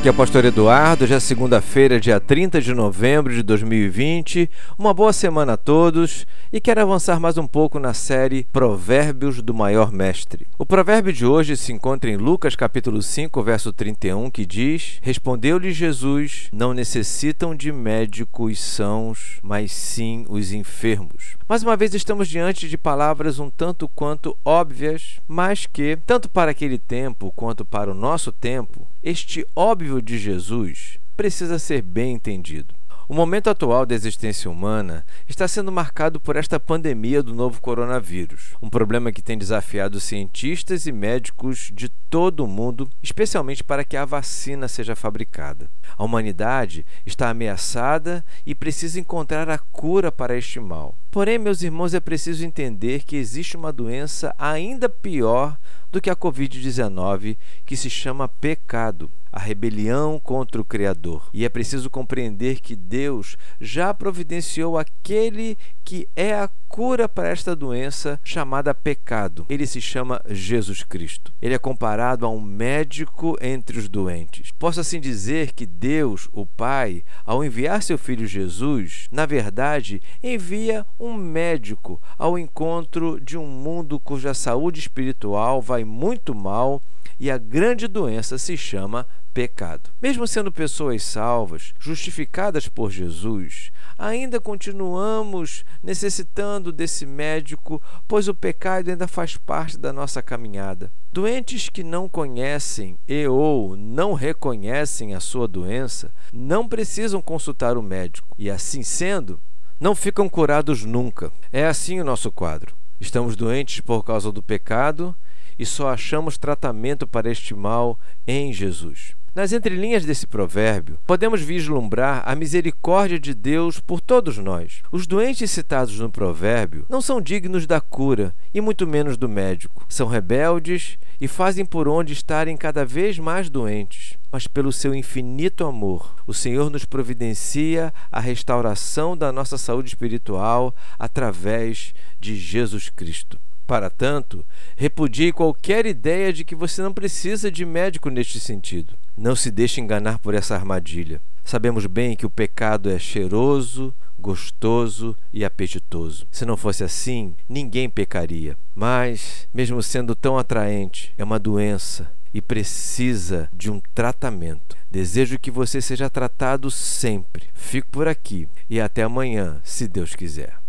Aqui é o Pastor Eduardo, já é segunda-feira, dia 30 de novembro de 2020. Uma boa semana a todos e quero avançar mais um pouco na série Provérbios do Maior Mestre. O provérbio de hoje se encontra em Lucas capítulo 5, verso 31, que diz: Respondeu-lhe Jesus: Não necessitam de médicos sãos, mas sim os enfermos. Mais uma vez estamos diante de palavras um tanto quanto óbvias, mas que, tanto para aquele tempo quanto para o nosso tempo, este óbvio de Jesus precisa ser bem entendido. O momento atual da existência humana está sendo marcado por esta pandemia do novo coronavírus, um problema que tem desafiado cientistas e médicos de todo o mundo, especialmente para que a vacina seja fabricada. A humanidade está ameaçada e precisa encontrar a cura para este mal. Porém, meus irmãos, é preciso entender que existe uma doença ainda pior do que a Covid-19, que se chama pecado a rebelião contra o Criador. E é preciso compreender que Deus já providenciou aquele que é a cura para esta doença chamada pecado. Ele se chama Jesus Cristo. Ele é comparado a um médico entre os doentes. Posso assim dizer que Deus, o Pai, ao enviar seu filho Jesus, na verdade, envia um médico ao encontro de um mundo cuja saúde espiritual vai muito mal e a grande doença se chama pecado. Mesmo sendo pessoas salvas, justificadas por Jesus, ainda continuamos necessitando desse médico, pois o pecado ainda faz parte da nossa caminhada. Doentes que não conhecem e ou não reconhecem a sua doença não precisam consultar o médico e, assim sendo, não ficam curados nunca. É assim o nosso quadro. Estamos doentes por causa do pecado e só achamos tratamento para este mal em Jesus. Nas entrelinhas desse provérbio, podemos vislumbrar a misericórdia de Deus por todos nós. Os doentes citados no provérbio não são dignos da cura e muito menos do médico. São rebeldes e fazem por onde estarem cada vez mais doentes. Mas pelo seu infinito amor, o Senhor nos providencia a restauração da nossa saúde espiritual através de Jesus Cristo. Para tanto, repudie qualquer ideia de que você não precisa de médico neste sentido. Não se deixe enganar por essa armadilha. Sabemos bem que o pecado é cheiroso, gostoso e apetitoso. Se não fosse assim, ninguém pecaria. Mas, mesmo sendo tão atraente, é uma doença e precisa de um tratamento. Desejo que você seja tratado sempre. Fico por aqui e até amanhã, se Deus quiser.